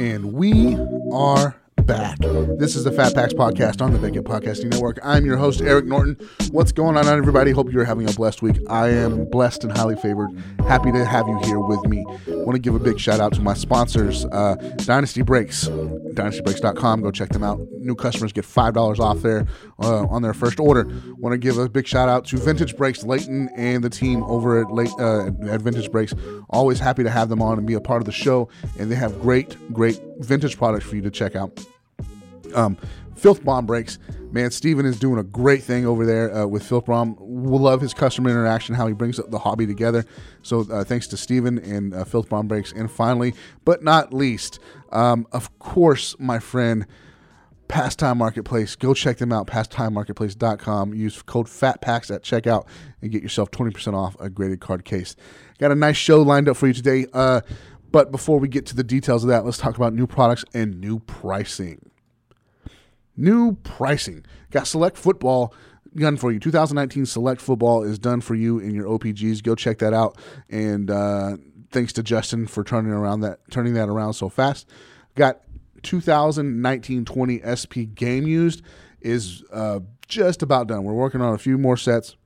And we are. This is the Fat Packs podcast on the Vacant Podcasting Network. I'm your host, Eric Norton. What's going on, everybody? Hope you're having a blessed week. I am blessed and highly favored. Happy to have you here with me. want to give a big shout out to my sponsors, uh, Dynasty Breaks, dynastybreaks.com. Go check them out. New customers get $5 off there uh, on their first order. Want to give a big shout out to Vintage Breaks, Leighton, and the team over at, late, uh, at Vintage Breaks. Always happy to have them on and be a part of the show. And they have great, great vintage products for you to check out. Um, Filth Bomb breaks. Man, Steven is doing a great thing over there uh, with Filth Bomb. We love his customer interaction, how he brings the hobby together. So uh, thanks to Steven and uh, Filth Bomb breaks. And finally, but not least, um, of course, my friend, Pastime Marketplace. Go check them out, pastimemarketplace.com. Use code FATPACKS at checkout and get yourself 20% off a graded card case. Got a nice show lined up for you today. Uh, but before we get to the details of that, let's talk about new products and new pricing. New pricing. Got Select Football done for you. 2019 Select Football is done for you in your OPGs. Go check that out. And uh, thanks to Justin for turning around that turning that around so fast. Got 2019-20 SP game used is uh, just about done. We're working on a few more sets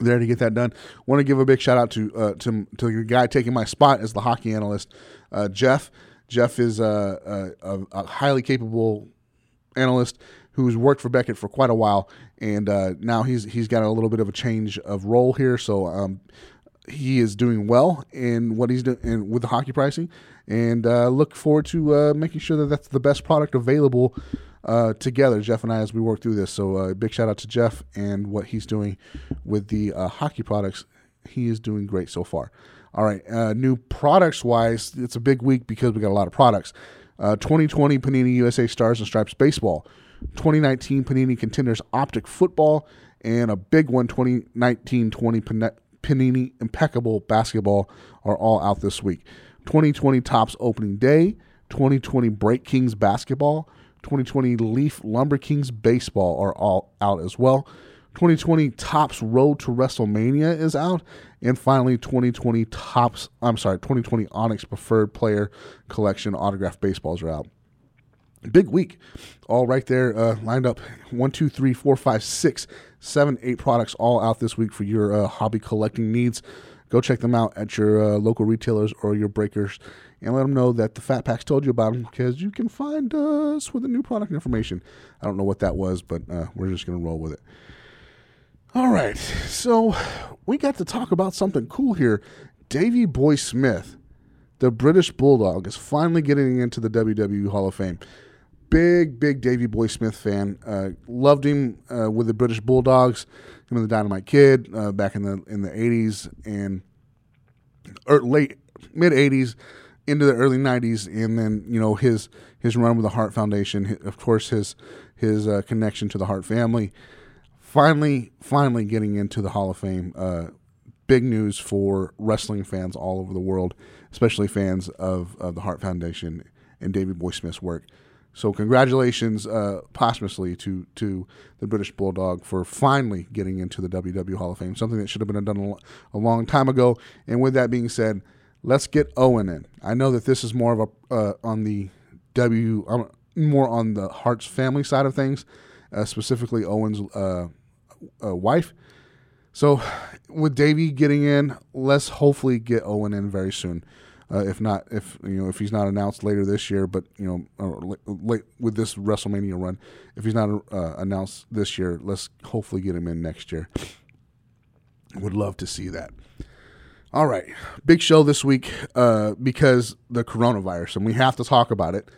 there to get that done. Want to give a big shout out to uh, to to the guy taking my spot as the hockey analyst, uh, Jeff. Jeff is a, a, a highly capable analyst who's worked for Beckett for quite a while, and uh, now he's he's got a little bit of a change of role here. So um, he is doing well in what he's doing with the hockey pricing, and uh, look forward to uh, making sure that that's the best product available uh, together, Jeff and I, as we work through this. So uh, big shout out to Jeff and what he's doing with the uh, hockey products. He is doing great so far. All right, new products wise, it's a big week because we got a lot of products. Uh, 2020 Panini USA Stars and Stripes Baseball, 2019 Panini Contenders Optic Football, and a big one 2019 20 Panini Impeccable Basketball are all out this week. 2020 Topps Opening Day, 2020 Break Kings Basketball, 2020 Leaf Lumber Kings Baseball are all out as well. 2020 Topps Road to WrestleMania is out, and finally 2020 Topps. I'm sorry, 2020 Onyx Preferred Player Collection autographed baseballs are out. Big week, all right there, uh, lined up. One, two, three, four, five, six, seven, eight products all out this week for your uh, hobby collecting needs. Go check them out at your uh, local retailers or your breakers and let them know that the Fat Packs told you about them because you can find us with the new product information. I don't know what that was, but uh, we're just going to roll with it. All right, so we got to talk about something cool here. Davey Boy Smith, the British Bulldog, is finally getting into the WWE Hall of Fame. Big, big Davey Boy Smith fan. Uh, loved him uh, with the British Bulldogs, him and the Dynamite Kid uh, back in the in the '80s and or late mid '80s into the early '90s, and then you know his his run with the Hart Foundation. Of course, his his uh, connection to the Hart family finally, finally getting into the Hall of Fame. Uh, big news for wrestling fans all over the world, especially fans of, of the Hart Foundation and Davey Boy Smith's work. So congratulations uh, posthumously to to the British Bulldog for finally getting into the WWE Hall of Fame, something that should have been done a, long time ago. And with that being said, let's get Owen in. I know that this is more of a uh, on the W, um, more on the Hart's family side of things, uh, specifically Owen's uh, wife. So, with Davey getting in, let's hopefully get Owen in very soon. Uh, if not, if you know, if he's not announced later this year, but you know, late with this WrestleMania run, if he's not uh, announced this year, let's hopefully get him in next year. Would love to see that. All right, big show this week uh, because the coronavirus, and we have to talk about it,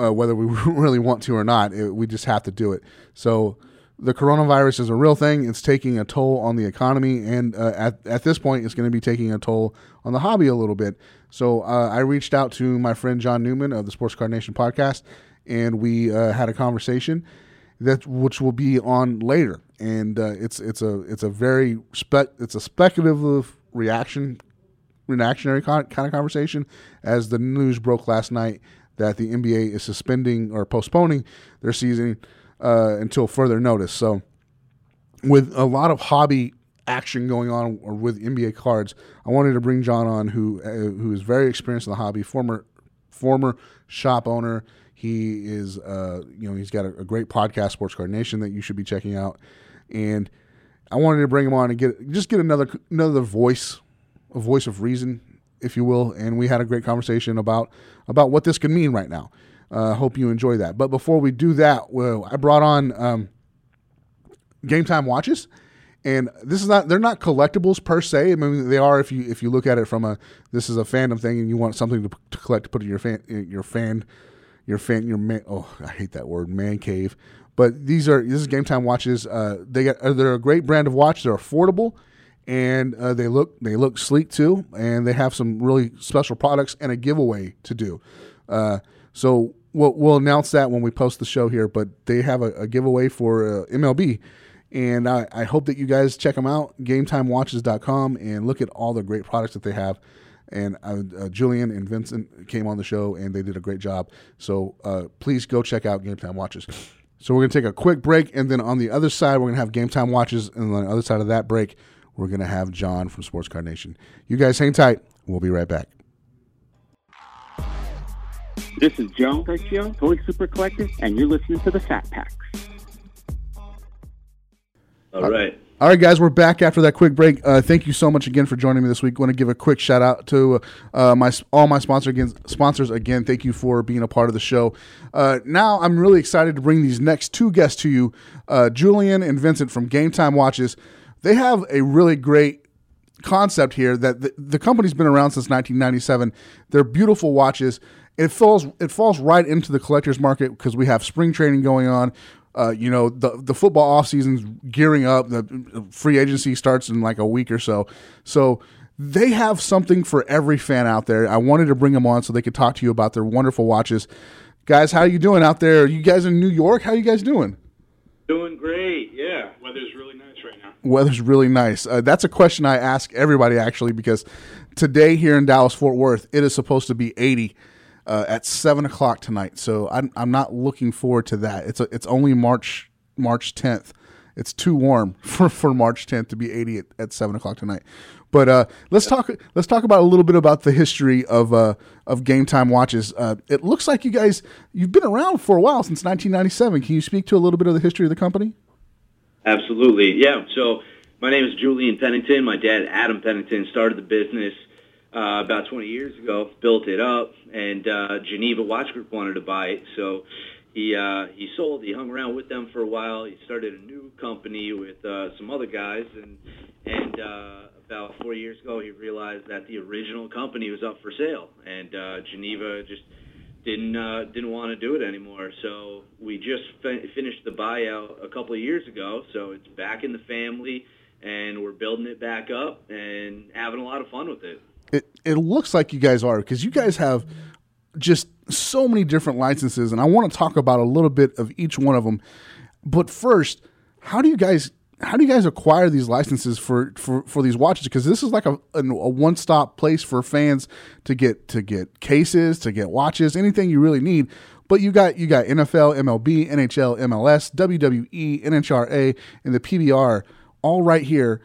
uh, whether we really want to or not. It, we just have to do it. So the coronavirus is a real thing. It's taking a toll on the economy, and uh, at at this point, it's going to be taking a toll on the hobby a little bit. So uh, I reached out to my friend John Newman of the Sports Card Nation podcast, and we uh, had a conversation that which will be on later. And uh, it's it's a it's a very spec it's a speculative reaction reactionary kind of conversation as the news broke last night that the NBA is suspending or postponing their season uh, until further notice. So, with a lot of hobby action going on or with NBA cards, I wanted to bring John on, who uh, who is very experienced in the hobby, former former shop owner. He is, uh, you know, he's got a, a, great podcast, Sports Card Nation, that you should be checking out. And I wanted to bring him on and get just get another another voice, a voice of reason, if you will. And we had a great conversation about about what this could mean right now. Uh, hope you enjoy that. But before we do that, well, I brought on um, Game Time watches and this is not they're not collectibles per se. I mean, they are if you if you look at it from a this is a fandom thing and you want something to, to collect to put in your fan your fan your fan your man oh I hate that word man cave. But these are this is game time watches. Uh, they got uh, they're a great brand of watch. They're affordable and uh, they look they look sleek too, and they have some really special products and a giveaway to do. Uh, so we'll, we'll announce that when we post the show here. But they have a, a giveaway for uh, MLB and I, I, hope that you guys check them out, gametimewatches.com, and look at all the great products that they have. And uh, uh, Julian and Vincent came on the show, and they did a great job. So uh, please go check out Game Time Watches. So we're going to take a quick break, and then on the other side, we're going to have Game Time Watches, and on the other side of that break, we're going to have John from Sports Card Nation. You guys hang tight. We'll be right back. This is Joe Garcia, Toy Super Collector, and you're listening to the Fat Packs. All right. All right, guys, we're back after that quick break. Uh, thank you so much again for joining me this week. I want to give a quick shout out to uh, my all my sponsor again, sponsors again. Thank you for being a part of the show. Uh, now I'm really excited to bring these next two guests to you, uh, Julian and Vincent from Game Time Watches. They have a really great concept here that the, the company's been around since 1997. They're beautiful watches. It falls it falls right into the collector's market because we have spring training going on. Uh, you know the the football off season's gearing up. The free agency starts in like a week or so. So they have something for every fan out there. I wanted to bring them on so they could talk to you about their wonderful watches. Guys, how you doing out there? You guys in New York? How you guys doing? Doing great. Yeah, weather's really nice right now. Weather's really nice. Uh, that's a question I ask everybody actually because today here in Dallas Fort Worth it is supposed to be 80 uh, at seven o'clock tonight. So I'm I'm not looking forward to that. It's a, it's only March March 10th. It's too warm for, for March 10th to be 80 at, at seven o'clock tonight. But uh, let's talk. Let's talk about a little bit about the history of uh, of Game Time watches. Uh, it looks like you guys you've been around for a while since 1997. Can you speak to a little bit of the history of the company? Absolutely, yeah. So my name is Julian Pennington. My dad, Adam Pennington, started the business uh, about 20 years ago, built it up, and uh, Geneva Watch Group wanted to buy it. So he uh, he sold. He hung around with them for a while. He started a new company with uh, some other guys, and and uh, about four years ago, he realized that the original company was up for sale, and uh, Geneva just didn't uh, didn't want to do it anymore. So we just fin- finished the buyout a couple of years ago. So it's back in the family, and we're building it back up and having a lot of fun with it it, it looks like you guys are because you guys have just so many different licenses, and I want to talk about a little bit of each one of them. But first, how do you guys how do you guys acquire these licenses for for, for these watches? Because this is like a, a, one stop place for fans to get to get cases, to get watches, anything you really need. But you got you got NFL, MLB, NHL, MLS, WWE, NHRA, and the PBR all right here.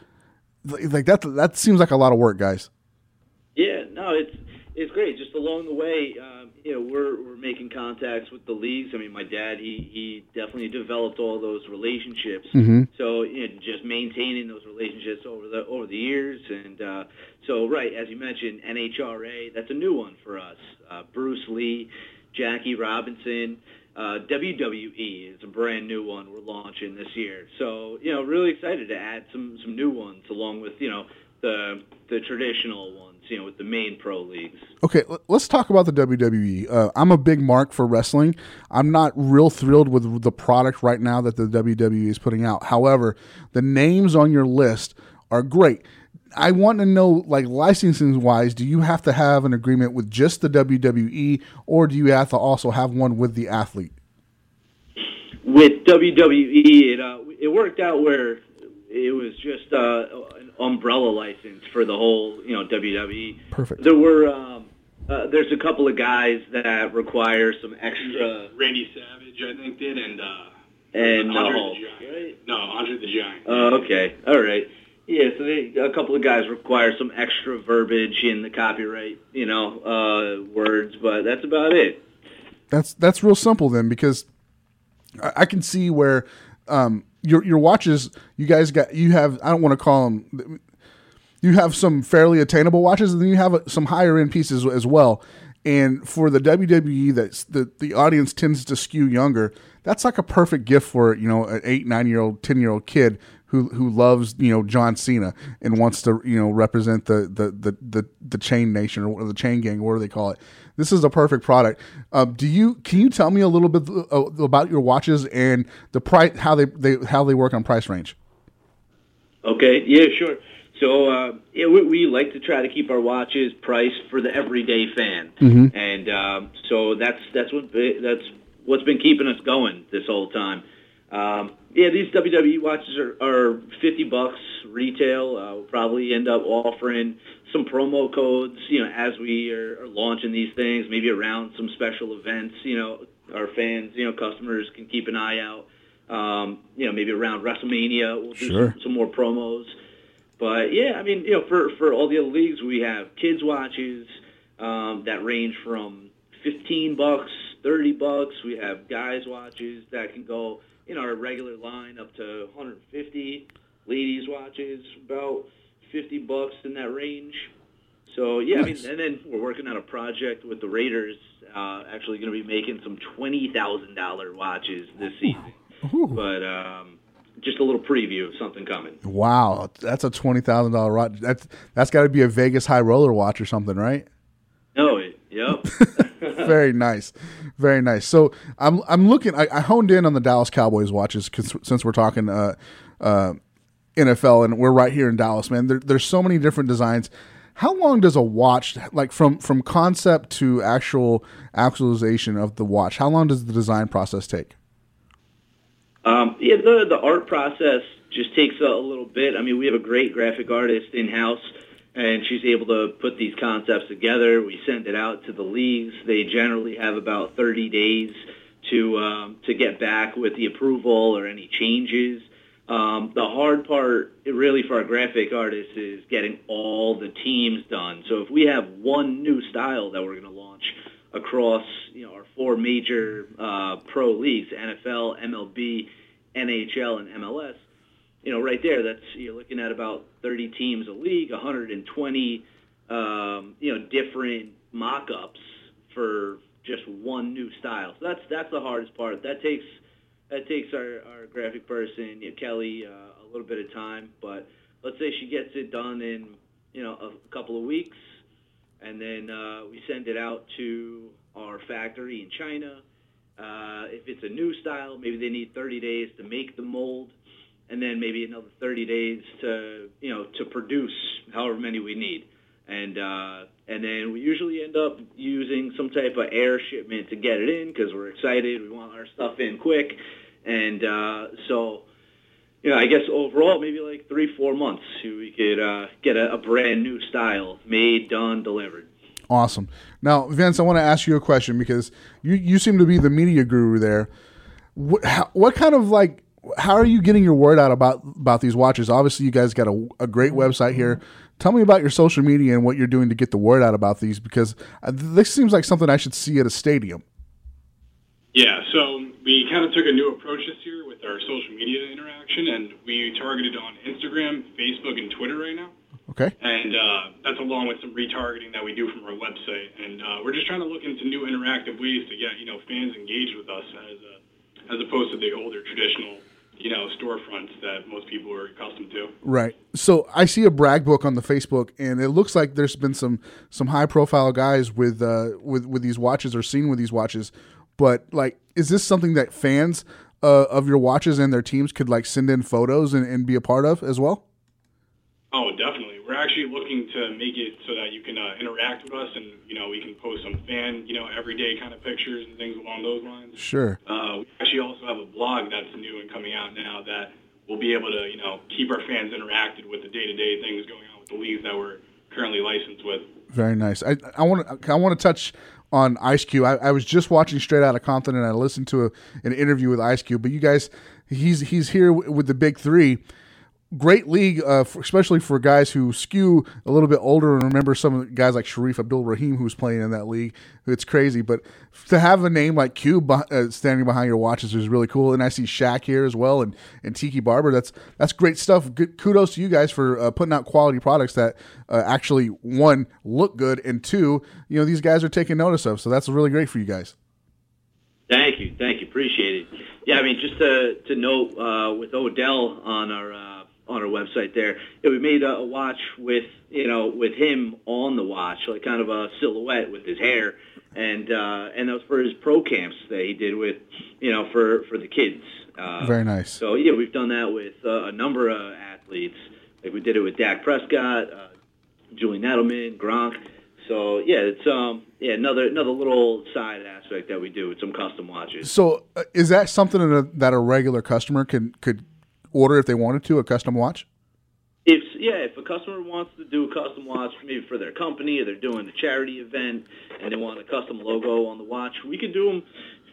Like that that seems like a lot of work, guys. Yeah, no, it's it's great. Just along the way, um, you know, we're we're making contacts with the leagues. I mean, my dad, he he definitely developed all those relationships. Mm-hmm. So you know, just maintaining those relationships over the over the years, and uh, so right as you mentioned, NHRA, that's a new one for us. Uh, Bruce Lee, Jackie Robinson. Uh, WWE is a brand new one we're launching this year. So, you know, really excited to add some some new ones along with, you know, the the traditional ones you know with the main pro leagues. Okay, let's talk about the WWE. Uh, I'm a big mark for wrestling. I'm not real thrilled with the product right now that the WWE is putting out. However, the names on your list are great. I want to know, like licensing wise, do you have to have an agreement with just the WWE, or do you have to also have one with the athlete? With WWE, it uh, it worked out where it was just uh, umbrella license for the whole, you know, WWE. Perfect. There were um, uh, there's a couple of guys that require some extra. Randy Savage, I think, did, and uh, and Andre Hulk, the Giant. right? No, Andre the Giant. Oh, okay, all right. Yeah, so they, a couple of guys require some extra verbiage in the copyright, you know, uh, words, but that's about it. That's that's real simple then, because I, I can see where um, your your watches, you guys got you have. I don't want to call them. You have some fairly attainable watches, and then you have uh, some higher end pieces as well. And for the WWE, that's the the audience tends to skew younger. That's like a perfect gift for you know an eight, nine year old, ten year old kid who who loves you know John Cena and wants to you know represent the the the the, the chain nation or the chain gang, what do they call it? This is a perfect product. Uh, do you can you tell me a little bit uh, about your watches and the price, how they, they how they work on price range? Okay, yeah, sure. So uh, yeah, we, we, like to try to keep our watches priced for the everyday fan, mm-hmm. and um, so that's that's what that's what's been keeping us going this whole time. Um, yeah, these WWE watches are, are 50 bucks retail. Uh, we'll probably end up offering some promo codes, you know, as we are, are launching these things, maybe around some special events, you know, our fans, you know, customers can keep an eye out. Um, you know, maybe around WrestleMania, we'll do sure. some, some more promos. But yeah, I mean, you know, for for all the other leagues, we have kids watches um, that range from 15 bucks, 30 bucks. We have guys watches that can go in our regular line up to 150. Ladies watches about 50 bucks in that range. So yeah, nice. I mean, and then we're working on a project with the Raiders. Uh, actually, going to be making some twenty thousand dollar watches this season. Ooh. But um, just a little preview of something coming. Wow, that's a twenty thousand dollar watch. That's that's got to be a Vegas high roller watch or something, right? No, it, yep. very nice, very nice. So I'm I'm looking. I, I honed in on the Dallas Cowboys watches since we're talking uh, uh, NFL and we're right here in Dallas, man. There, there's so many different designs. How long does a watch, like from from concept to actual actualization of the watch, how long does the design process take? Um, yeah, the the art process just takes a, a little bit. I mean, we have a great graphic artist in house and she's able to put these concepts together. We send it out to the leagues. They generally have about 30 days to um, to get back with the approval or any changes. Um, the hard part, really, for our graphic artists is getting all the teams done. So if we have one new style that we're going to launch across, you know, our four major uh, pro leagues: NFL, MLB, NHL, and MLS you know, right there, that's you're looking at about 30 teams a league, 120, um, you know, different mock-ups for just one new style. So that's that's the hardest part. That takes that takes our, our graphic person, you know, Kelly, uh, a little bit of time. But let's say she gets it done in you know a couple of weeks, and then uh, we send it out to our factory in China. Uh, if it's a new style, maybe they need 30 days to make the mold and then maybe another 30 days to you know to produce however many we need. And uh, and then we usually end up using some type of air shipment to get it in because we're excited we want our stuff in quick. And uh, so you know I guess overall maybe like three four months we could uh, get a, a brand new style made done delivered. Awesome. Now Vince I want to ask you a question because you you seem to be the media guru there. What, how, what kind of like how are you getting your word out about about these watches? Obviously, you guys got a, a great website here. Tell me about your social media and what you're doing to get the word out about these because this seems like something I should see at a stadium. Yeah, so we kind of took a new approach this year with our social media interaction, and we targeted on Instagram, Facebook, and Twitter right now. Okay. And uh, that's along with some retargeting that we do from our website, and uh, we're just trying to look into new interactive ways to get you know fans engaged with us as a, as opposed to the older traditional you know storefronts that most people are accustomed to. Right. So I see a brag book on the Facebook, and it looks like there's been some some high profile guys with uh, with with these watches or seen with these watches. But like, is this something that fans uh, of your watches and their teams could like send in photos and, and be a part of as well? Oh, definitely actually looking to make it so that you can uh, interact with us, and you know we can post some fan, you know, everyday kind of pictures and things along those lines. Sure. Uh, we actually also have a blog that's new and coming out now that we'll be able to, you know, keep our fans interacted with the day-to-day things going on with the leagues that we're currently licensed with. Very nice. I I want to I want to touch on Ice Cube. I, I, was just watching Straight Outta Compton and I listened to a, an interview with Ice Cube. But you guys, he's he's here w- with the big three great league, uh, for, especially for guys who skew a little bit older and remember some guys like Shareef Abdur-Rahim who's playing in that league. It's crazy, but to have a name like Cube uh, standing behind your watches is really cool. And I see Shaq here as well, and, and Tiki Barber. That's that's great stuff. Good, kudos to you guys for uh, putting out quality products that uh, actually one look good, and two, you know, these guys are taking notice of. So that's really great for you guys. Thank you, thank you, appreciate it. Yeah, I mean, just to to note uh, with Odell on our uh, on our website there, yeah, we made a, a watch with you know with him on the watch, like kind of a silhouette with his hair, and uh, and that was for his pro camps that he did with you know for for the kids. Uh, Very nice. So yeah, we've done that with uh, a number of athletes. Like we did it with Dak Prescott, uh, Julian Edelman, Gronk. So yeah, it's um yeah another another little side aspect that we do with some custom watches. So uh, is that something that a, that a regular customer can could order if they wanted to a custom watch? If yeah, if a customer wants to do a custom watch maybe for their company or they're doing a charity event and they want a custom logo on the watch, we can do them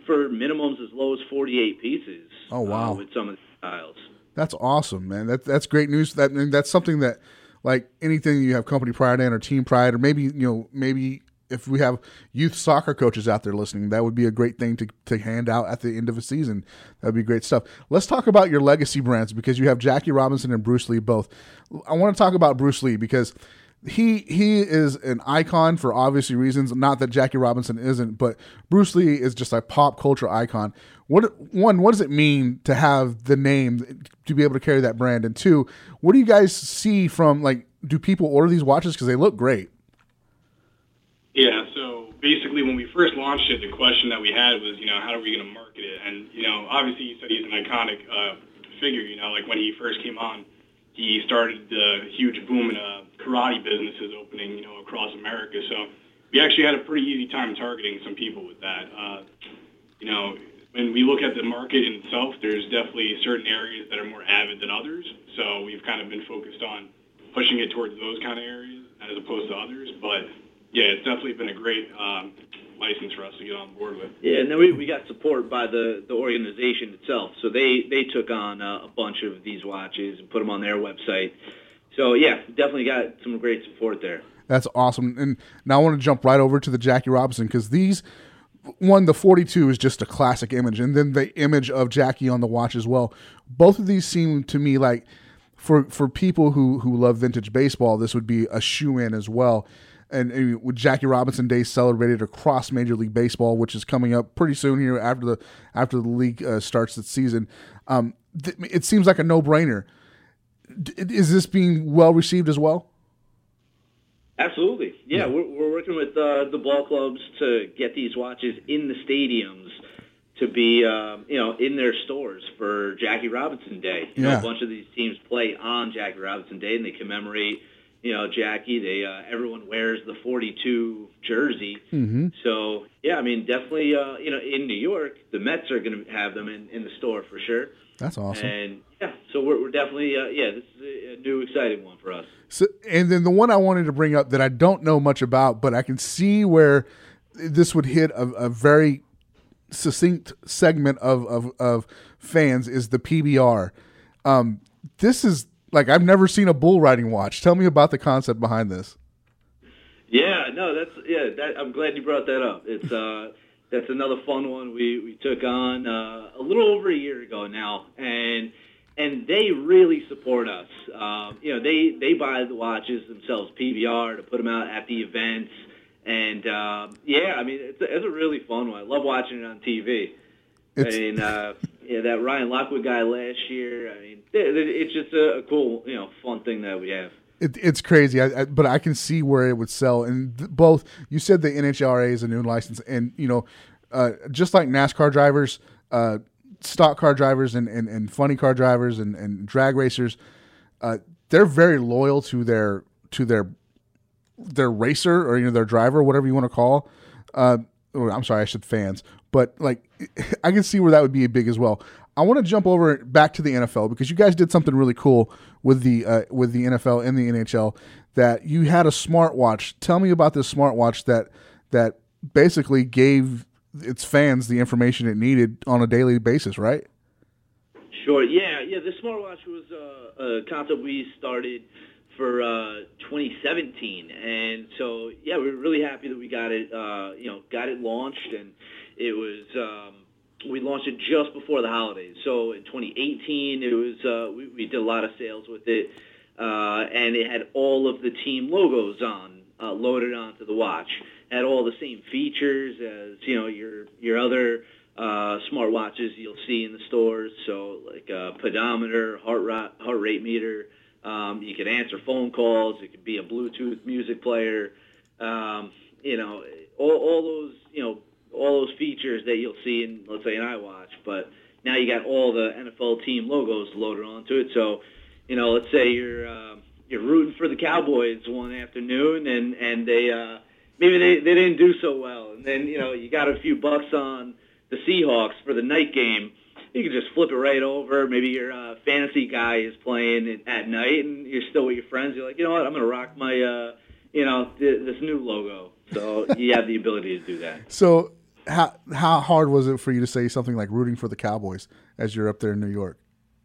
for minimums as low as 48 pieces. Oh, wow. Uh, with some of the styles. That's awesome, man. That that's great news. That and that's something that, like anything you have company pride in or team pride, or maybe you know maybe if we have youth soccer coaches out there listening, that would be a great thing to, to hand out at the end of a season. That'd be great stuff. Let's talk about your legacy brands because you have Jackie Robinson and Bruce Lee both. I want to talk about Bruce Lee because he he is an icon for obvious reasons. Not that Jackie Robinson isn't, but Bruce Lee is just a pop culture icon. What one? What does it mean to have the name to be able to carry that brand? And two, what do you guys see from like? Do people order these watches because they look great? Basically when we first launched it, the question that we had was, you know, how are we going to market it? And, you know, obviously you said he's an iconic uh, figure, you know, like when he first came on, he started the huge boom in uh, karate businesses opening, you know, across America. So we actually had a pretty easy time targeting some people with that. Uh, you know, when we look at the market in itself, there's definitely certain areas that are more avid than others. So we've kind of been focused on pushing it towards those kind of areas as opposed to others. But yeah, it's definitely been a great um, license for us to get on board with. Yeah, and then we, we got support by the, the organization itself. So they, they took on uh, a bunch of these watches and put them on their website. So yeah, definitely got some great support there. That's awesome. And now I want to jump right over to the Jackie Robinson because these one the 42 is just a classic image and then the image of Jackie on the watch as well. Both of these seem to me like for for people who who love vintage baseball, this would be a shoe in as well. And, and, with Jackie Robinson Day celebrated across Major League Baseball, which is coming up pretty soon here after the after the league uh, starts its season, um, th- it seems like a no brainer. D- is this being well received as well? Absolutely, yeah. yeah. We're, we're working with uh, the ball clubs to get these watches in the stadiums to be, um, you know, in their stores for Jackie Robinson Day. You yeah. know, a bunch of these teams play on Jackie Robinson Day, and they commemorate you know, Jackie. They uh, everyone wears the 42 jersey. Mm-hmm. So yeah, I mean, definitely, uh, you know, in New York, the Mets are going to have them in, in the store for sure. That's awesome. And yeah, so we're, we're definitely uh, yeah, this is a new exciting one for us. So, and then the one I wanted to bring up that I don't know much about, but I can see where this would hit a, a very succinct segment of, of, of fans is the PBR. Um, this is like I've never seen a bull riding watch. Tell me about the concept behind this. Yeah, no, that's yeah. That, I'm glad you brought that up. It's uh, that's another fun one we we took on uh, a little over a year ago now, and and they really support us. Um, you know, they they buy the watches themselves, PBR, to put them out at the events, and um, yeah, I mean, it's a, it's a really fun one. I love watching it on TV. It's, I mean, uh, yeah, that Ryan Lockwood guy last year. I mean, it's just a, cool, you know, fun thing that we have. It, it's crazy, I, I, but I can see where it would sell. And th- both, you said the NHRA is a new license, and you know, uh, just like NASCAR drivers, uh, stock car drivers, and, and, and funny car drivers, and, and drag racers, uh, they're very loyal to their to their their racer or you know their driver, whatever you want to call. Uh, I'm sorry, I said fans, but like I can see where that would be big as well. I want to jump over back to the NFL because you guys did something really cool with the uh, with the NFL and the NHL that you had a smartwatch. Tell me about this smartwatch that that basically gave its fans the information it needed on a daily basis, right? Sure. Yeah. yeah. This smartwatch was uh, a concept we started for uh, 2017, and so yeah, we are really happy that we got it. Uh, you know, got it launched, and it was. Um, we launched it just before the holidays. So in 2018, it was uh, we, we did a lot of sales with it, uh, and it had all of the team logos on uh, loaded onto the watch. Had all the same features as you know your your other uh, smart watches you'll see in the stores. So like a pedometer, heart rate, heart rate meter. Um, you could answer phone calls. It could be a Bluetooth music player. Um, you know, all, all those you know all those features that you'll see in let's say an iWatch. But now you got all the NFL team logos loaded onto it. So you know, let's say you're uh, you're rooting for the Cowboys one afternoon, and and they uh, maybe they they didn't do so well, and then you know you got a few bucks on the Seahawks for the night game, you can just flip it right over. Maybe your uh, fantasy guy is playing at night, and you're still with your friends. You're like, you know what? I'm to rock my, uh, you know, th- this new logo. So you have the ability to do that. So how how hard was it for you to say something like rooting for the Cowboys as you're up there in New York?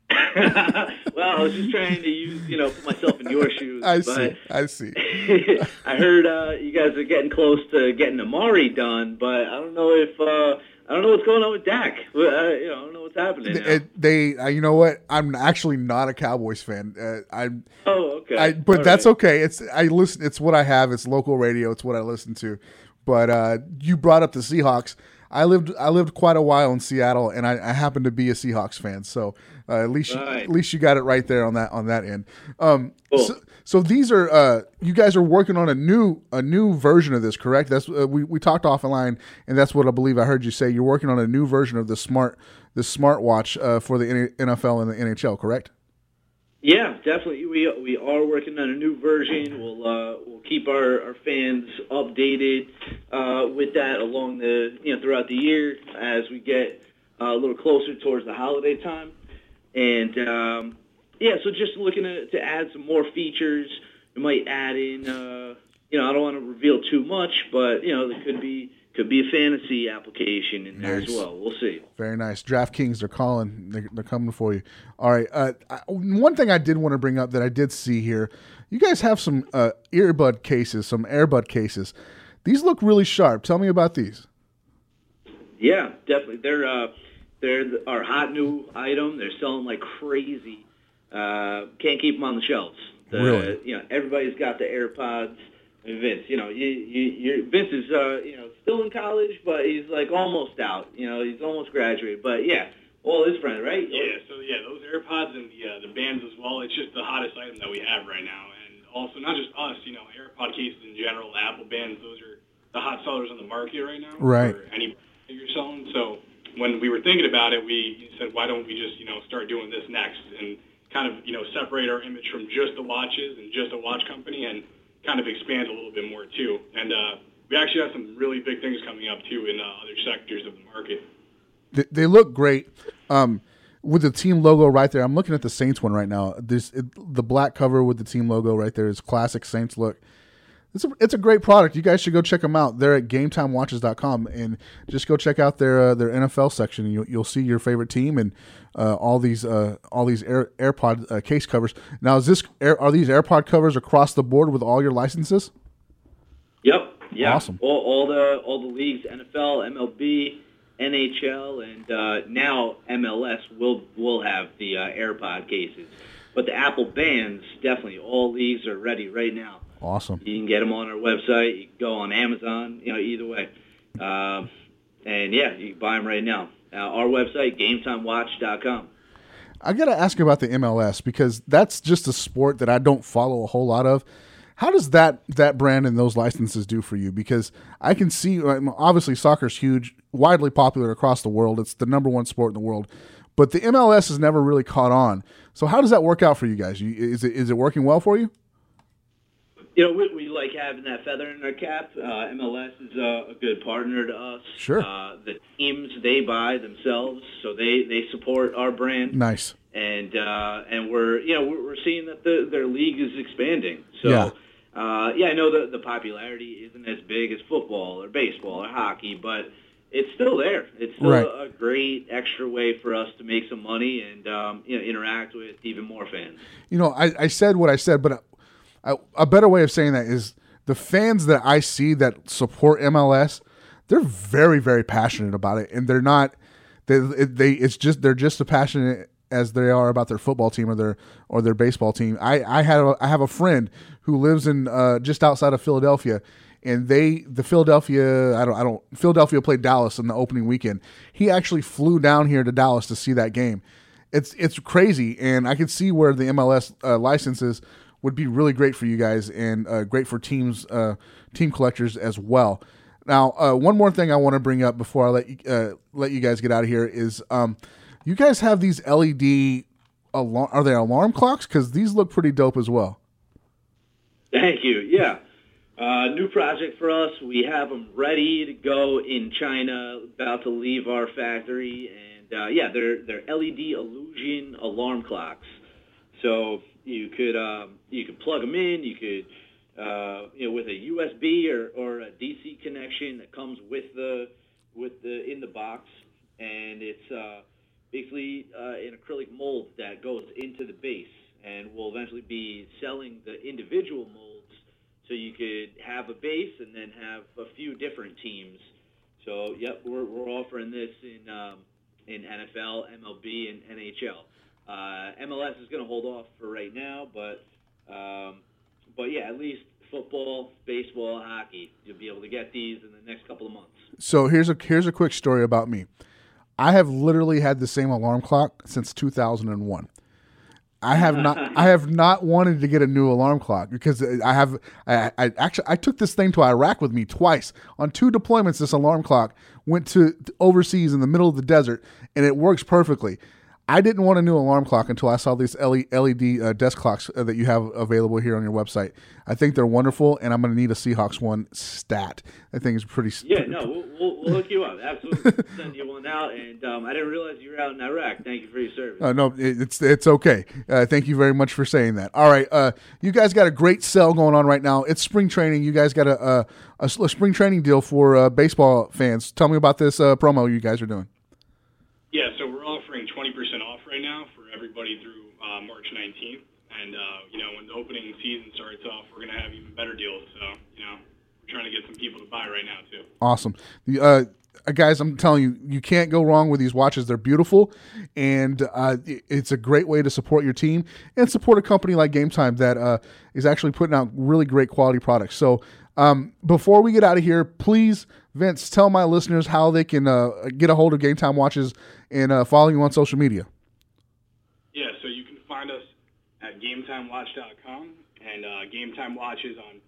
well, I was just trying to use, you know, put myself in your shoes. I see. I see. I heard uh, you guys are getting close to getting Amari done, but I don't know if uh, I don't know what's going on with Dak. Uh, you know, I don't know what's happening. It, they, uh, you know what? I'm actually not a Cowboys fan. Uh, I'm. Oh, okay. I, but All that's right. okay. It's I listen. It's what I have. It's local radio. It's what I listen to. But uh, you brought up the Seahawks. I lived I lived quite a while in Seattle, and I, I happen to be a Seahawks fan. So uh, at least you, Right. at least you got it right there on that on that end. Um, Cool. so, so these are uh, you guys are working on a new a new version of this, correct? That's uh, we we talked offline, and that's what I believe I heard you say. You're working on a new version of the smart the smartwatch uh, for the NFL and the NHL, correct? Yeah, definitely. We we are working on a new version. We'll uh, we'll keep our, our fans updated uh, with that along the you know throughout the year as we get uh, a little closer towards the holiday time. And um, yeah, so just looking to, to add some more features. We might add in. Uh, you know, I don't want to reveal too much, but you know, there could be could be a fantasy application in there as well. We'll see. Very nice. DraftKings, they're calling. They're, they're coming for you. All right. Uh, I, one thing I did want to bring up that I did see here, you guys have some uh, earbud cases, some airbud cases. These look really sharp. Tell me about these. Yeah, definitely. They're uh, they're our hot new item. They're selling like crazy. Uh, can't keep them on the shelves. The, Really? You know, everybody's got the AirPods. And Vince, you know, you, you, you, Vince is, uh, you know, still in college, but he's like almost out. You know, he's almost graduated. But yeah, all his friends, right? Yeah, so yeah, those AirPods and the uh, the bands as well. It's just the hottest item that we have right now, and also not just us. You know, AirPod cases in general, Apple bands. Those are the hot sellers on the market right now. Right. For any that you're selling. So when we were thinking about it, we said, why don't we just you know start doing this next and kind of you know separate our image from just the watches and just a watch company and kind of expand a little bit more too. And uh, we actually have some really big things coming up too in uh, other sectors of the market. They, they look great. Um, with the team logo right there. I'm looking at the Saints one right now. This it, the black cover with the team logo right there is classic Saints look. It's a, it's a great product. You guys should go check them out. They're at GameTimeWatches.com and just go check out their uh, their NFL section. And you'll, you'll see your favorite team and uh, all these uh, all these Air, AirPod uh, case covers. Now, is this Air, are these AirPod covers across the board with all your licenses? Yep. Yeah. Awesome. All, all the all the leagues, NFL, MLB, NHL, and uh, now MLS will will have the uh, AirPod cases. But the Apple bands, definitely, all leagues are ready right now. Awesome. You can get them on our website. You can go on Amazon. You know, either way. Um, and yeah, you can buy them right now. Uh, our website, GameTimeWatch.com. I got to ask about the MLS because that's just a sport that I don't follow a whole lot of. How does that that brand and those licenses do for you? Because I can see um, obviously soccer's huge, widely popular across the world. It's the number one sport in the world, but the MLS has never really caught on. So how does that work out for you guys? Is it is it working well for you? You know, we, we like having that feather in our cap. Uh, MLS is uh, a good partner to us. Sure. Uh, the teams they buy themselves, so they, they support our brand, Nice. and uh, and we're you know we're, we're seeing that the, their league is expanding. So Yeah. uh, yeah, I know the the popularity isn't as big as football or baseball or hockey, but it's still there. It's still Right. a great extra way for us to make some money and um, you know interact with even more fans. you know, I, I said what I said, but a, a better way of saying that is the fans that I see that support MLS, they're very, very passionate about it, and they're not. They, they it's just they're just as passionate as they are about their football team or their or their baseball team. I I had a, I have a friend who lives in uh, just outside of Philadelphia, and they the Philadelphia I don't I don't Philadelphia played Dallas in the opening weekend. He actually flew down here to Dallas to see that game it's it's crazy, and I can see where the MLS uh, licenses would be really great for you guys and uh, great for teams, uh, team collectors as well. Now, uh, one more thing I want to bring up before I let you, uh, let you guys get out of here is um, you guys have these LED alarm. Are they alarm clocks? Because these look pretty dope as well. Thank you. Yeah. Uh, new project for us. We have them ready to go in China, about to leave our factory, and uh, yeah, they're they're LED illusion alarm clocks. So you could um, you could plug them in. You could uh, you know with a USB or, or a DC connection that comes with the with the in the box, and it's uh, basically uh, an acrylic mold that goes into the base, and we'll eventually be selling the individual molds so you could have a base and then have a few different teams. So, yep, we're, we're offering this in um, in NFL, MLB, and NHL. Uh, MLS is going to hold off for right now, but um, but yeah, at least football, baseball, hockey, you'll be able to get these in the next couple of months. So here's a here's a quick story about me. I have literally had the same alarm clock since 2001. I have not I have not wanted to get a new alarm clock because I have I, I actually I took this thing to Iraq with me twice on two deployments. This alarm clock went to overseas in the middle of the desert and it works perfectly. I didn't want a new alarm clock until I saw these LED uh, desk clocks uh, that you have available here on your website. I think they're wonderful, and I'm going to need a Seahawks one stat. I think it's pretty. Yeah, no, we'll, we'll, we'll hook you up. Absolutely, send you one out. And um, I didn't realize you were out in Iraq. Thank you for your service. Uh, no, it- it's it's okay. Uh, thank you very much for saying that. All right, uh, you guys got a great sell going on right now. It's spring training. You guys got a a spring training deal for uh, baseball fans. Tell me about this uh, promo you guys are doing. Yeah, so we're offering 20% off right now for everybody through uh, March 19th. And, uh, you know, when the opening season starts off, we're going to have even better deals. So, you know, we're trying to get some people to buy right now, too. Awesome. The, uh, uh, guys, I'm telling you, you can't go wrong with these watches. They're beautiful, and uh, it's a great way to support your team and support a company like Game Time that uh, is actually putting out really great quality products. So, um, before we get out of here, please, Vince, tell my listeners how they can uh, get a hold of Game Time watches and uh, follow you on social media. Yeah, so you can find us at GameTimeWatch.com and uh, Game Time Watches on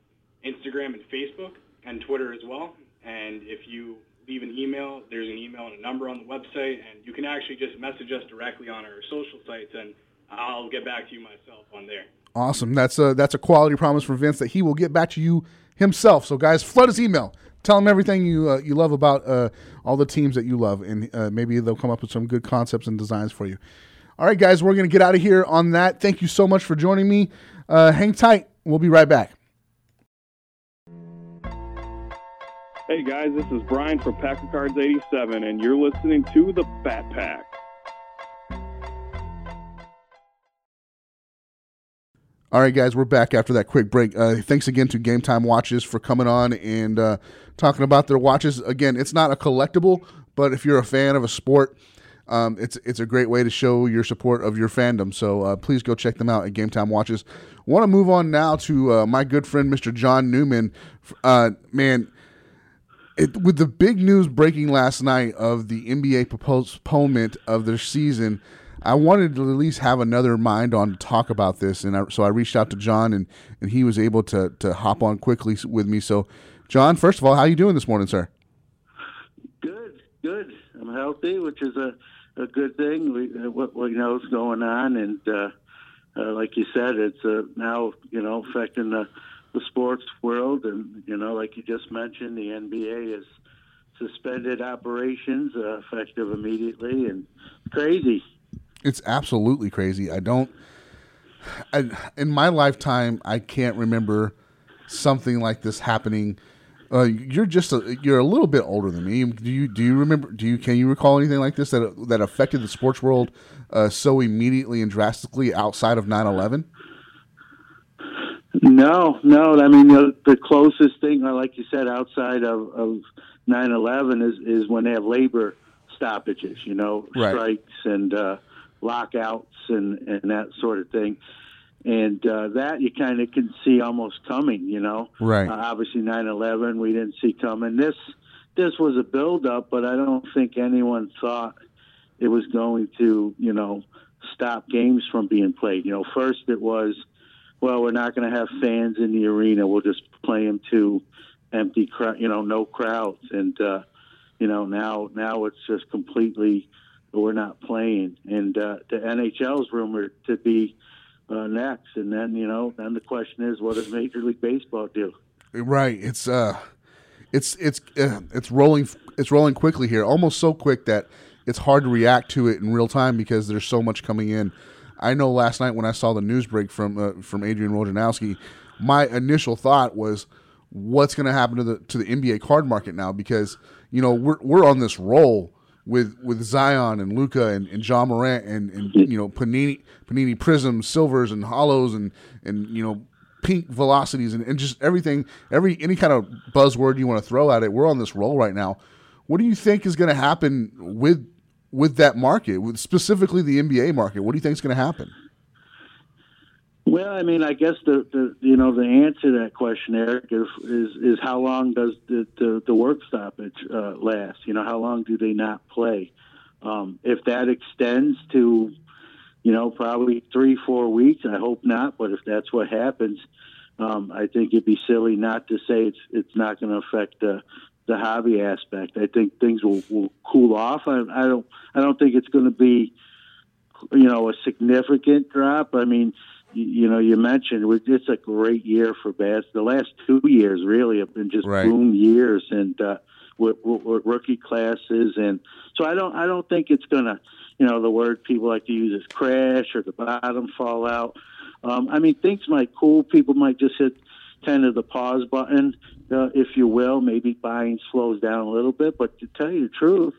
Instagram and Facebook and Twitter as well. And if you leave an email, there's an email and a number on the website, and you can actually just message us directly on our social sites, and I'll get back to you myself on there. Awesome. That's a that's a quality promise from Vince that he will get back to you himself. So guys, flood his email. Tell him everything you uh, you love about uh, all the teams that you love, and uh, maybe they'll come up with some good concepts and designs for you. All right, guys, we're gonna get out of here on that. Thank you so much for joining me. Uh, hang tight. We'll be right back. Hey guys, this is Brian from Packer Cards 87, and you're listening to the Fat Pack. All right, guys, we're back after that quick break. Uh, thanks again to Game Time Watches for coming on and uh, talking about their watches. Again, it's not a collectible, but if you're a fan of a sport, um, it's it's a great way to show your support of your fandom. So uh, please go check them out at Game Time Watches. Want to move on now to uh, my good friend Mr. John Newman. Uh, man, it, with the big news breaking last night of the NBA postponement of their season, I wanted to at least have another mind on to talk about this, and I, so I reached out to John, and, and he was able to to hop on quickly with me. So, John, first of all, how you doing this morning, sir? Good, good. I'm healthy, which is a, a good thing. We uh, what we know is going on, and uh, uh, like you said, it's uh, now you know affecting the the sports world, and you know, like you just mentioned, the NBA has suspended operations uh, effective immediately, and crazy. It's absolutely crazy. I don't. I, in my lifetime, I can't remember something like this happening Uh, you're just a, you're a little bit older than me. Do you do you remember? Do you can you recall anything like this that that affected the sports world uh, so immediately and drastically outside of 9-11? No, no. I mean, the, the closest thing, like you said, outside of, of 9/11 is is when they have labor stoppages. You know, Right. strikes and uh, lockouts and and that sort of thing. And uh, that you kind of can see almost coming. You know, Right. Uh, obviously, 9/11 we didn't see coming. This this was a buildup, but I don't think anyone thought it was going to, you know, stop games from being played. You know, first it was, well, we're not going to have fans in the arena. We'll just play them to empty, crowd, you know, no crowds. And uh, you know, now now it's just completely we're not playing. And uh, the NHL's rumored to be uh, next. And then you know, then the question is, what does Major League Baseball do? Right. It's uh, it's it's uh, it's rolling it's rolling quickly here, almost so quick that it's hard to react to it in real time because there's so much coming in. I know last night when I saw the news break from uh, from Adrian Wojnarowski, my initial thought was, what's going to happen to the to the NBA card market now? Because you know we're we're on this roll with with Zion and Luka and, and Ja Morant and, and you know Panini Panini Prizms, silvers and hollows and and you know pink velocities and, and just everything every any kind of buzzword you want to throw at it. We're on this roll right now. What do you think is going to happen with with that market, with specifically the NBA market? What do you think is going to happen? Well, I mean, I guess the, the you know the answer to that question, Eric, is is, is how long does the, the, the work stoppage uh, last? You know, how long do they not play? Um, if that extends to, you know, probably three four weeks, I hope not. But if that's what happens, um, I think it'd be silly not to say it's it's not going to affect the the hobby aspect. I think things will, will cool off. I, I don't I don't think it's going to be you know a significant drop. I mean, you, you know, you mentioned it- it's a great year for bass. The last two years really have been just Right. boom years, and uh, with, with, with rookie classes, and so I don't I don't think it's to you know the word people like to use is crash or the bottom fall out. Um, I mean, things might cool. People might just hit kind of the pause button, uh, if you will. Maybe buying slows down a little bit, but to tell you the truth,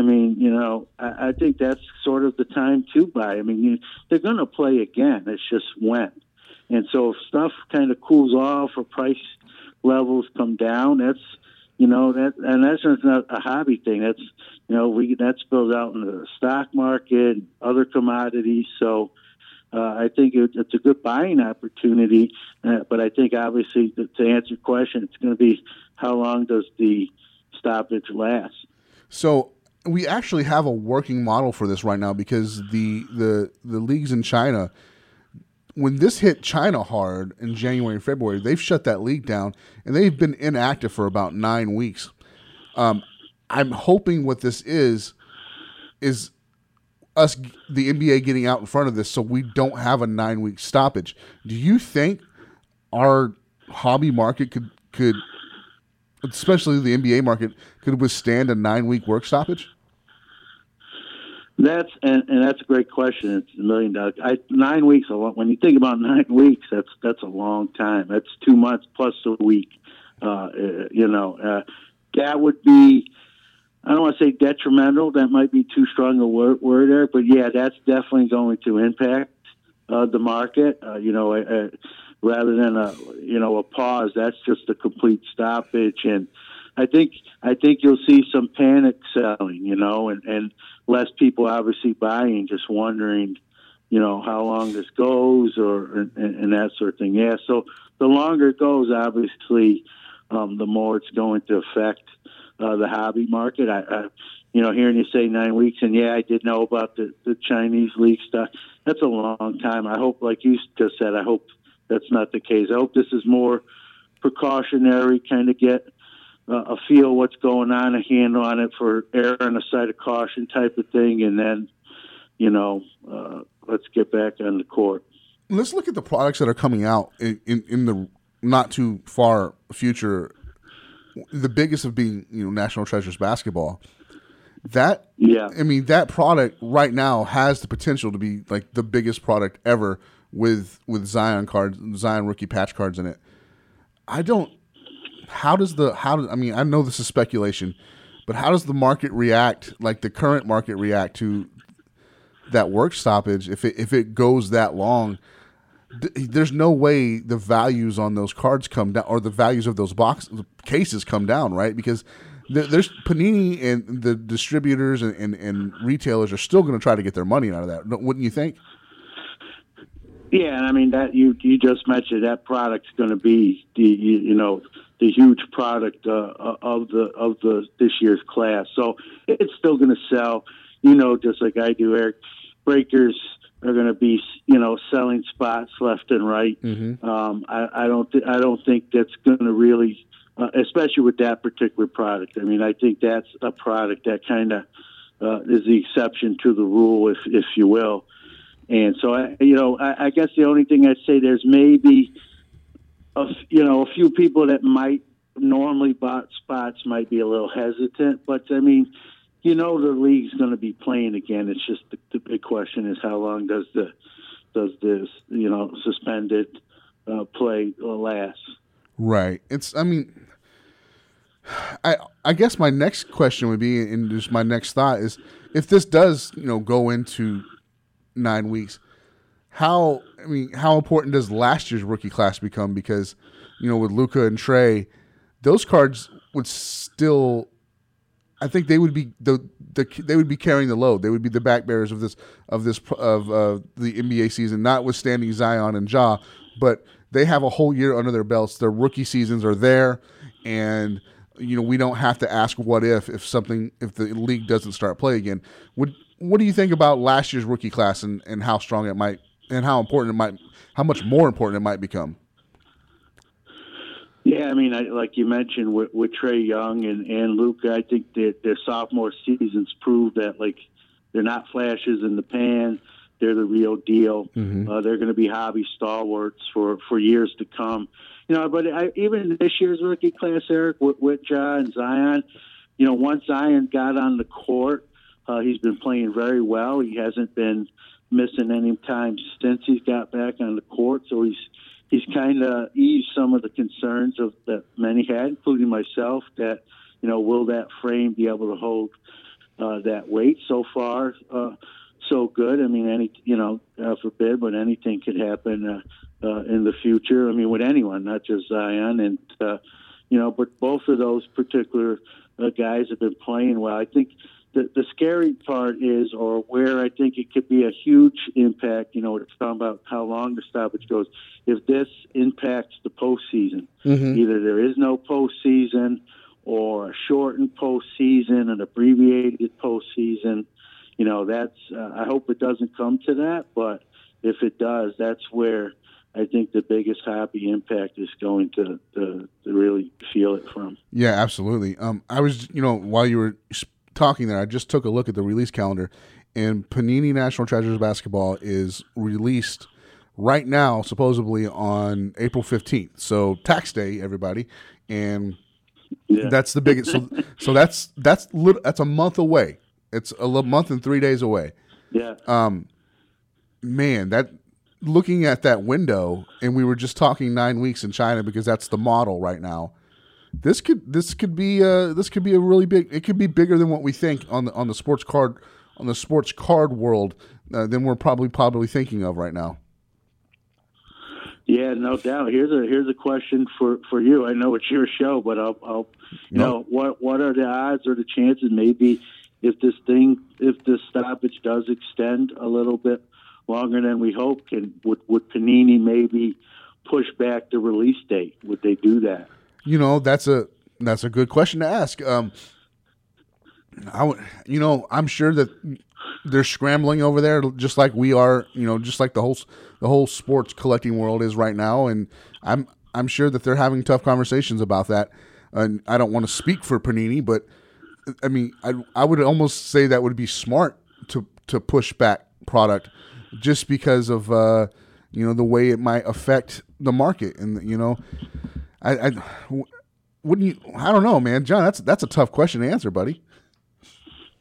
I mean, you know, I, I think that's sort of the time to buy. I mean, you, they're going to play again. It's just when. And so if stuff kind of cools off or price levels come down, that's you know that and that's not a hobby thing. That's you know we that spills out into the stock market, other commodities. So uh, I think it, it's a good buying opportunity. Uh, but I think obviously to, to answer your question, it's going to be how long does the stoppage last? So we actually have a working model for this right now because the the the leagues in China, when this hit China hard in January and February, they've shut that league down and they've been inactive for about nine weeks. Um, I'm hoping what this is is us the NBA getting out in front of this so we don't have a nine week stoppage. Do you think our hobby market could could especially the NBA market could withstand a nine week work stoppage? That's and, and that's a great question. It's a million dollars. I, nine weeks. A lot, when you think about nine weeks, that's that's a long time. That's two months plus a week. Uh, uh, you know, uh, that would be. I don't want to say detrimental. That might be too strong a word, word there, but yeah, that's definitely going to impact uh, the market. Uh, you know, rather than a you know a pause, that's just a complete stoppage. And I think I think you'll see some panic selling. You know, and and less people obviously buying, just wondering, you know, how long this goes or and, and that sort of thing. Yeah, so the longer it goes, obviously, um, the more it's going to affect uh, the hobby market. I, I, you know, hearing you say nine weeks, and yeah, I did know about the the Chinese league stuff. That's a long time. I hope, like you just said, I hope that's not the case. I hope this is more precautionary, kind of get uh, a feel what's going on, a handle on it for err on the side of caution type of thing, and then, you know, uh, let's get back on the court. Let's look at the products that are coming out in, in, in the not too far future. The biggest of being, you know, National Treasures basketball. That Yeah. I mean, that product right now has the potential to be like the biggest product ever with with Zion cards, Zion rookie patch cards in it. I don't. how does the how does I mean I know this is speculation, but how does the market react? Like the current market react to that work stoppage if it if it goes that long? there's no way the values on those cards come down or the values of those box cases come down, right? Because there's Panini and the distributors and, and, and retailers are still going to try to get their money out of that, wouldn't you think? Yeah, and I mean that you you just mentioned that product's going to be the you, you, know the huge product uh, of the of the this year's class, so it's still going to sell. You know, just like I do, Eric. Breakers are going to be you know selling spots left and right. Mm-hmm. Um, I, I don't th- I don't think that's going to really, uh, especially with that particular product. I mean, I think that's a product that kind of uh, is the exception to the rule, if if you will. And so, I, you know, I, I guess the only thing I'd say there's maybe, a, you know, a few people that might normally bought spots might be a little hesitant, but I mean, you know, the league's going to be playing again. It's just the, the big question is how long does the does this you know suspended uh, play last? Right. It's. I mean, I I guess my next question would be, and just my next thought is, if this does you know go into nine weeks. How I mean, how important does last year's rookie class become? Because you know, with Luka and Trae, those cards would still. I think they would be the, the they would be carrying the load. They would be the back bearers of this of this of uh, the NBA season, notwithstanding Zion and Ja. But they have a whole year under their belts. Their rookie seasons are there, and you know we don't have to ask what if if something if the league doesn't start play again. Would what do you think about last year's rookie class and, and how strong it might and how important it might how much more important it might become? Yeah, I mean, I, like you mentioned with, with Trae Young and and Luka, I think that their sophomore seasons prove that like they're not flashes in the pan. They're the real deal. Mm-hmm. Uh, they're going to be hobby stalwarts for for years to come. You know, but I, even this year's rookie class, Eric, with, with Ja and Zion, you know, once Zion got on the court, uh, he's been playing very well. He hasn't been missing any time since he's got back on the court, so he's he's kind of eased some of the concerns of that many had, including myself. That you know, will that frame be able to hold uh, that weight? So far, uh, so good. I mean, any you know, God forbid, but anything could happen uh, uh, in the future. I mean, with anyone, not just Zion, and uh, you know, but both of those particular guys have been playing well. I think the, the scary part is, or where I think it could be a huge impact, you know, it's talking about how long the stoppage goes. If this impacts the postseason, mm-hmm. either there is no postseason or a shortened postseason, an abbreviated postseason, you know, that's, uh, I hope it doesn't come to that, but if it does, that's where I think the biggest happy impact is going to, to, to really feel it from. Yeah, absolutely. Um, I was, you know, while you were talking there, I just took a look at the release calendar, and Panini National Treasures basketball is released right now, supposedly on April fifteenth. So tax day, everybody, and yeah. that's the biggest. So, so that's that's that's a month away. It's a month and three days away. Yeah. Um, man, that looking at that window, and we were just talking nine weeks in China because that's the model right now this could this could be uh this could be a really big it could be bigger than what we think on the on the sports card on the sports card world uh, than we're probably probably thinking of right now. Yeah, no doubt. Here's a here's a question for, for you. I know it's your show, but I'll, I'll you no. know what what are the odds or the chances maybe if this thing if this stoppage does extend a little bit longer than we hope, can would would Panini maybe push back the release date? Would they do that? You know, that's a that's a good question to ask. Um, I would, you know, I'm sure that they're scrambling over there, just like we are. You know, just like the whole the whole sports collecting world is right now, and I'm I'm sure that they're having tough conversations about that. And I don't want to speak for Panini, but I mean, I I would almost say that would be smart to to push back product, just because of uh, you know the way it might affect the market, and you know, I, I wouldn't you? I don't know, man. John, that's that's a tough question to answer, buddy.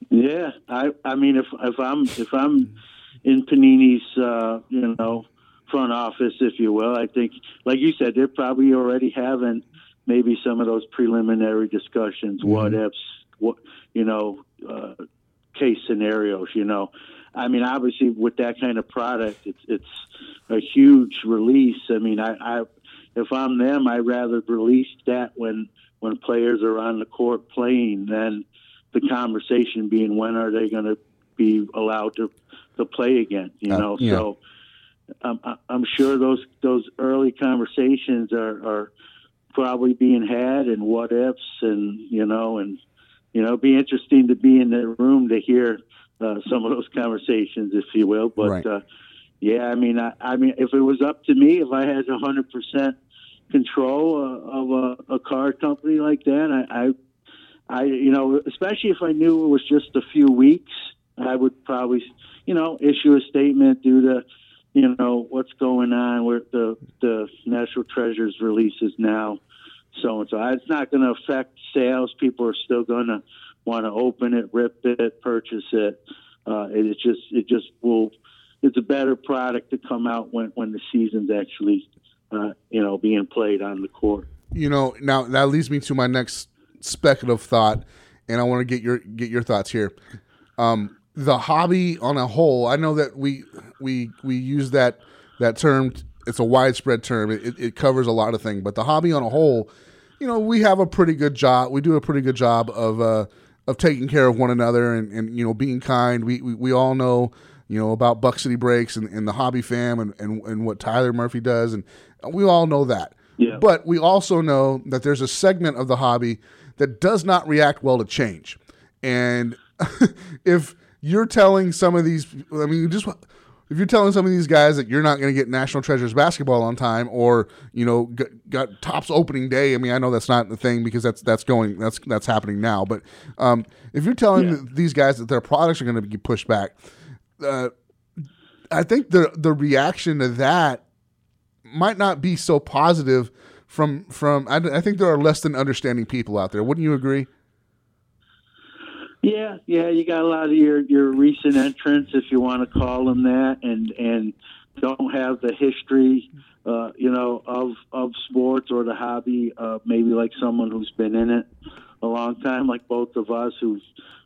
Yeah, I I mean, if if I'm if I'm in Panini's uh, you know front office, if you will, I think, like you said, they're probably already having maybe some of those preliminary discussions, what ifs, what you know, uh, case scenarios. You know, I mean, obviously with that kind of product, it's it's a huge release. I mean, I, I if I'm them, I'd rather release that when when players are on the court playing than the conversation being when are they going to be allowed to to play again. You Uh, know, yeah. so. I'm, I'm sure those those early conversations are, are probably being had and what ifs and you know and you know it'd be interesting to be in the room to hear uh, some of those conversations if you will but Right. uh, yeah I mean I, I mean if it was up to me if I had hundred percent control uh, of a, a car company like that I, I I you know especially if I knew it was just a few weeks I would probably you know issue a statement due to you know what's going on with the the National Treasures releases now, so and so. It's not going to affect sales. People are still going to want to open it, rip it, purchase it. Uh, it is just it just will. It's a better product to come out when when the season's actually uh, you know being played on the court. you know now that leads me to my next speculative thought and i want to get your get your thoughts here um the hobby on a whole i know that we we we use that that term it's a widespread term it, it covers a lot of things but the hobby on a whole you know we have a pretty good job we do a pretty good job of uh of taking care of one another and, and you know being kind we, we we all know you know about buck city breaks and, and the hobby fam and, and and what tyler murphy does and we all know that Yeah. but we also know that there's a segment of the hobby that does not react well to change. And if you're telling some of these, I mean, you just if you're telling some of these guys that you're not going to get National Treasures basketball on time, or you know, got, got Topps opening day. I mean, I know that's not the thing because that's that's going that's that's happening now. But um, if you're telling these guys that their products are going to be pushed back, uh, I think the the reaction to that might not be so positive from from I, I think there are less than understanding people out there wouldn't you agree Yeah, yeah, you got a lot of your your recent entrants, if you want to call them that, and and don't have the history, uh, you know, of of sports or the hobby. Uh, maybe like someone who's been in it a long time, like both of us, who's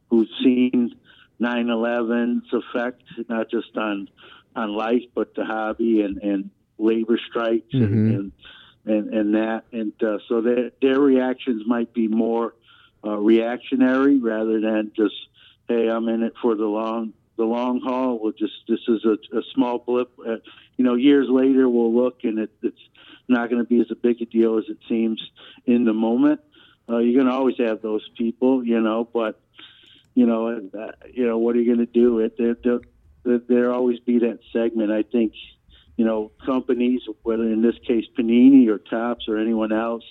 who's seen 9/11's effect, not just on on life, but the hobby and and labor strikes Mhm. and, and and and that, and uh, so their their reactions might be more uh, reactionary rather than just, hey, I'm in it for the long the long haul. We'll just this is a, a small blip. Uh, you know, years later we'll look and it, it's not going to be as a big a deal as it seems in the moment. Uh, you're going to always have those people, you know, but you know, uh, you know, what are you going to do? It there there always be that segment. I think, you know, companies, whether in this case Panini or Topps or anyone else,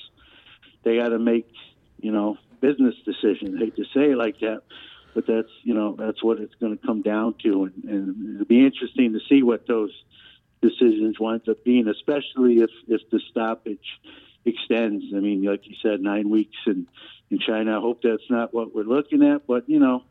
they got to make, you know, business decisions. I hate to say it like that, but that's you know that's what it's going to come down to, and, and it'll be interesting to see what those decisions wind up being, especially if if the stoppage extends. I mean, like you said, nine weeks in in China. I hope that's not what we're looking at, but you know,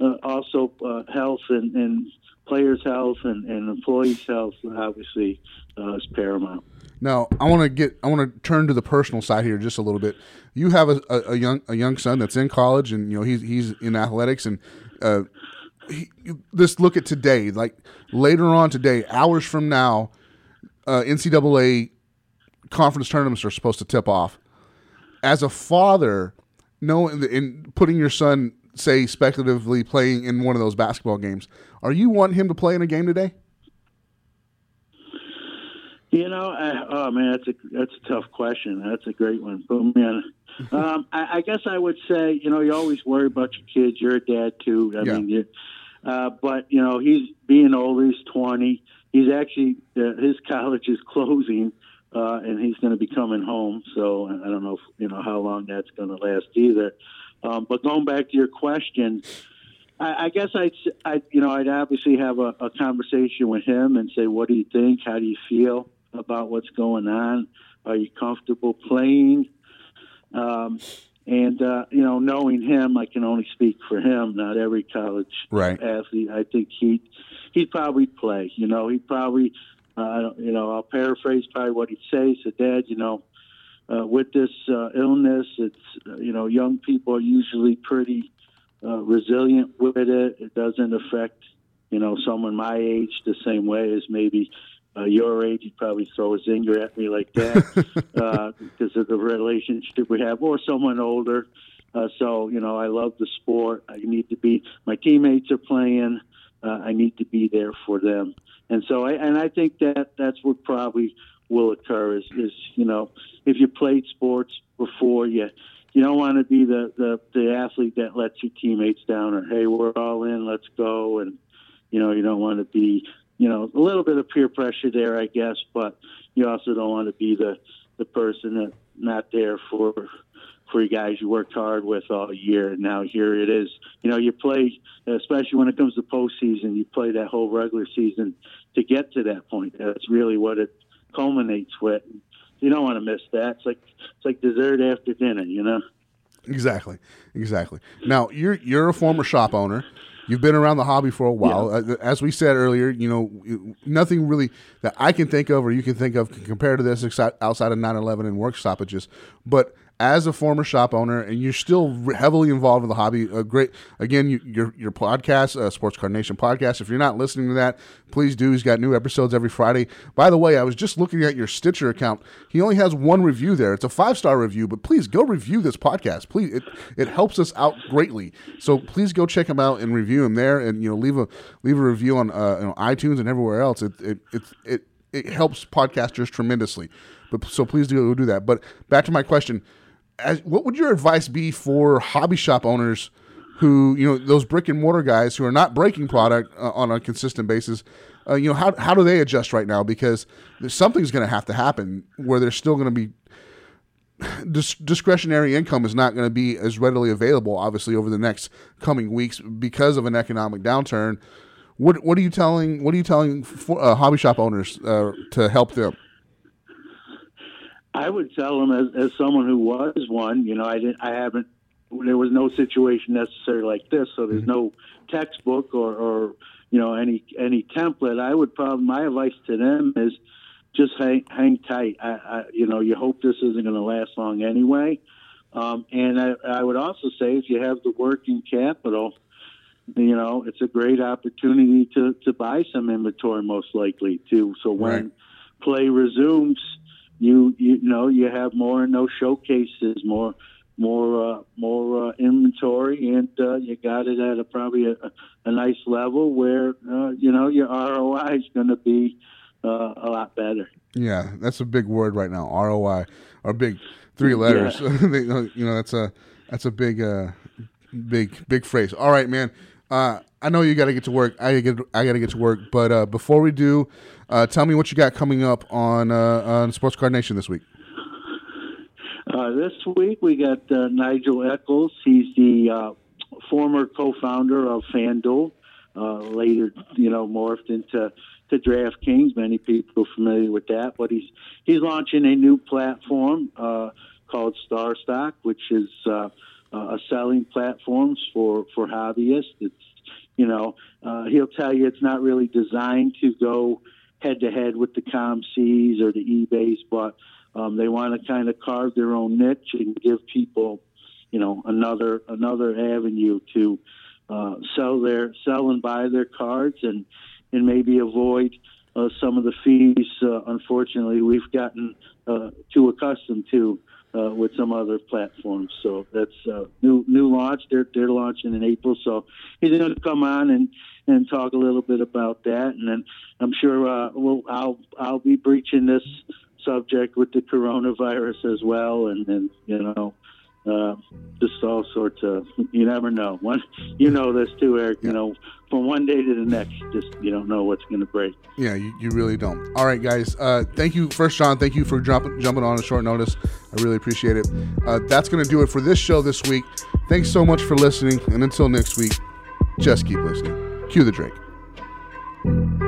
uh, also uh, health and, and players' health and, and employees' health obviously uh, is paramount. now i want to get i want to turn to the personal side here just a little bit you have a, a, a young a young son that's in college and you know he's he's in athletics and uh he, just look at today like later on today hours from now uh ncaa conference tournaments are supposed to tip off as a father knowing in putting your son say speculatively playing in one of those basketball games are you wanting him to play in a game today You know, I, oh man, that's a that's a tough question. That's a great one. Me on. Um, I, I guess I would say, you know, you always worry about your kids. You're a dad too. I Yeah. mean, you, uh, but you know, he's being old. He's 20. He's actually uh, his college is closing, uh, and he's going to be coming home. So I don't know, if, you know, how long that's going to last either. Um, but going back to your question, I, I guess I'd, I'd, you know, I'd obviously have a, a conversation with him and say, what do you think? How do you feel about what's going on? Are you comfortable playing? Um, and, uh, you know, knowing him, I can only speak for him, not every college Right. athlete. I think he'd, he'd probably play, you know, he'd probably, uh, I don't- you know, I'll paraphrase probably what he'd say. He said, Dad, you know, uh, with this uh, illness, it's uh, you know young people are usually pretty uh, resilient with it. It doesn't affect you know someone my age the same way as maybe uh, your age. You'd probably throw a zinger at me like that uh, because of the relationship we have, or someone older. Uh, so you know, I love the sport. I need to be. My teammates are playing. Uh, I need to be there for them, and so I and I think that that's what probably will occur is, is you know if you played sports before you you don't want to be the, the the athlete that lets your teammates down or hey we're all in let's go and you know you don't want to be you know a little bit of peer pressure there I guess but you also don't want to be the the person that not there for you guys you worked hard with all year and now here it is you know you play especially when it comes to postseason you play that whole regular season to get to that point that's really what it culminates with. You don't want to miss that. It's like it's like dessert after dinner, you know. Exactly, exactly. Now you're you're a former shop owner. You've been around the hobby for a while. Yeah. Uh, as we said earlier, you know, nothing really that I can think of or you can think of compared to this outside of 9/11 and work stoppages. But as a former shop owner, and you're still heavily involved in the hobby. A great, again, you, your your podcast, uh, Sports Card Nation podcast. If you're not listening to that, please do. He's got new episodes every Friday. By the way, I was just looking at your Stitcher account. He only has one review there. It's a five star review, but please go review this podcast. Please, it it helps us out greatly. So please go check him out and review him there, and you know leave a leave a review on uh, you know, iTunes and everywhere else. It it it it, it helps podcasters tremendously. But so please do do that. But back to my question as, what would your advice be for hobby shop owners who you know those brick and mortar guys who are not breaking product uh, on a consistent basis? Uh, you know how, how do they adjust right now? Because something's going to have to happen where they're still going to be dis- discretionary income is not going to be as readily available obviously over the next coming weeks because of an economic downturn. What what are you telling what are you telling for, uh, hobby shop owners uh, to help them I would tell them as, as someone who was one, you know, I didn't, I haven't, there was no situation necessary like this, so there's mm-hmm. no textbook or, or, you know, any any template. I would probably my advice to them is just hang hang tight. I, I you know, you hope this isn't going to last long anyway. Um, and I, I would also say if you have the working capital, you know, it's a great opportunity to, to buy some inventory, most likely too. So when right. play resumes, you you know you have more in those showcases, more more uh, more uh, inventory, and uh, you got it at a probably a, a nice level where uh, you know your ROI is going to be uh, a lot better. Yeah, that's a big word right now. ROI, or big three letters. Yeah. you know, that's a that's a big uh, big big phrase. All right, man. Uh, I know you got to get to work. I get I got to get to work. But uh, before we do, uh, tell me what you got coming up on uh, on Sports Card Nation this week. Uh, this week we got uh, Nigel Eccles. He's the former co-founder of FanDuel. later, you know, morphed into to DraftKings. Many people are familiar with that, but he's he's launching a new platform called StarStock, which is a selling platforms for for hobbyists. It's you know uh, he'll tell you it's not really designed to go head to head with the COMCs or the eBays, but um, they want to kind of carve their own niche and give people, you know, another another avenue to uh, sell their sell and buy their cards and and maybe avoid uh, some of the fees. Uh, unfortunately, we've gotten uh, too accustomed to uh, with some other platforms. So that's uh, new new launch. They're they're launching in April. So he's going to come on and and talk a little bit about that. And then I'm sure uh, we'll, I'll I'll be breaching this subject with the coronavirus as well. And then you know. Uh, just all sorts of you never know. One you know this too eric you know from one day to the next just you don't know what's going to break. Yeah you, you really don't. All right guys uh, thank you first john thank you for jumping jumping on a short notice. I really appreciate it. Uh, that's going to do it for this show this week. Thanks so much for listening and until next week just keep listening. Cue the Drake.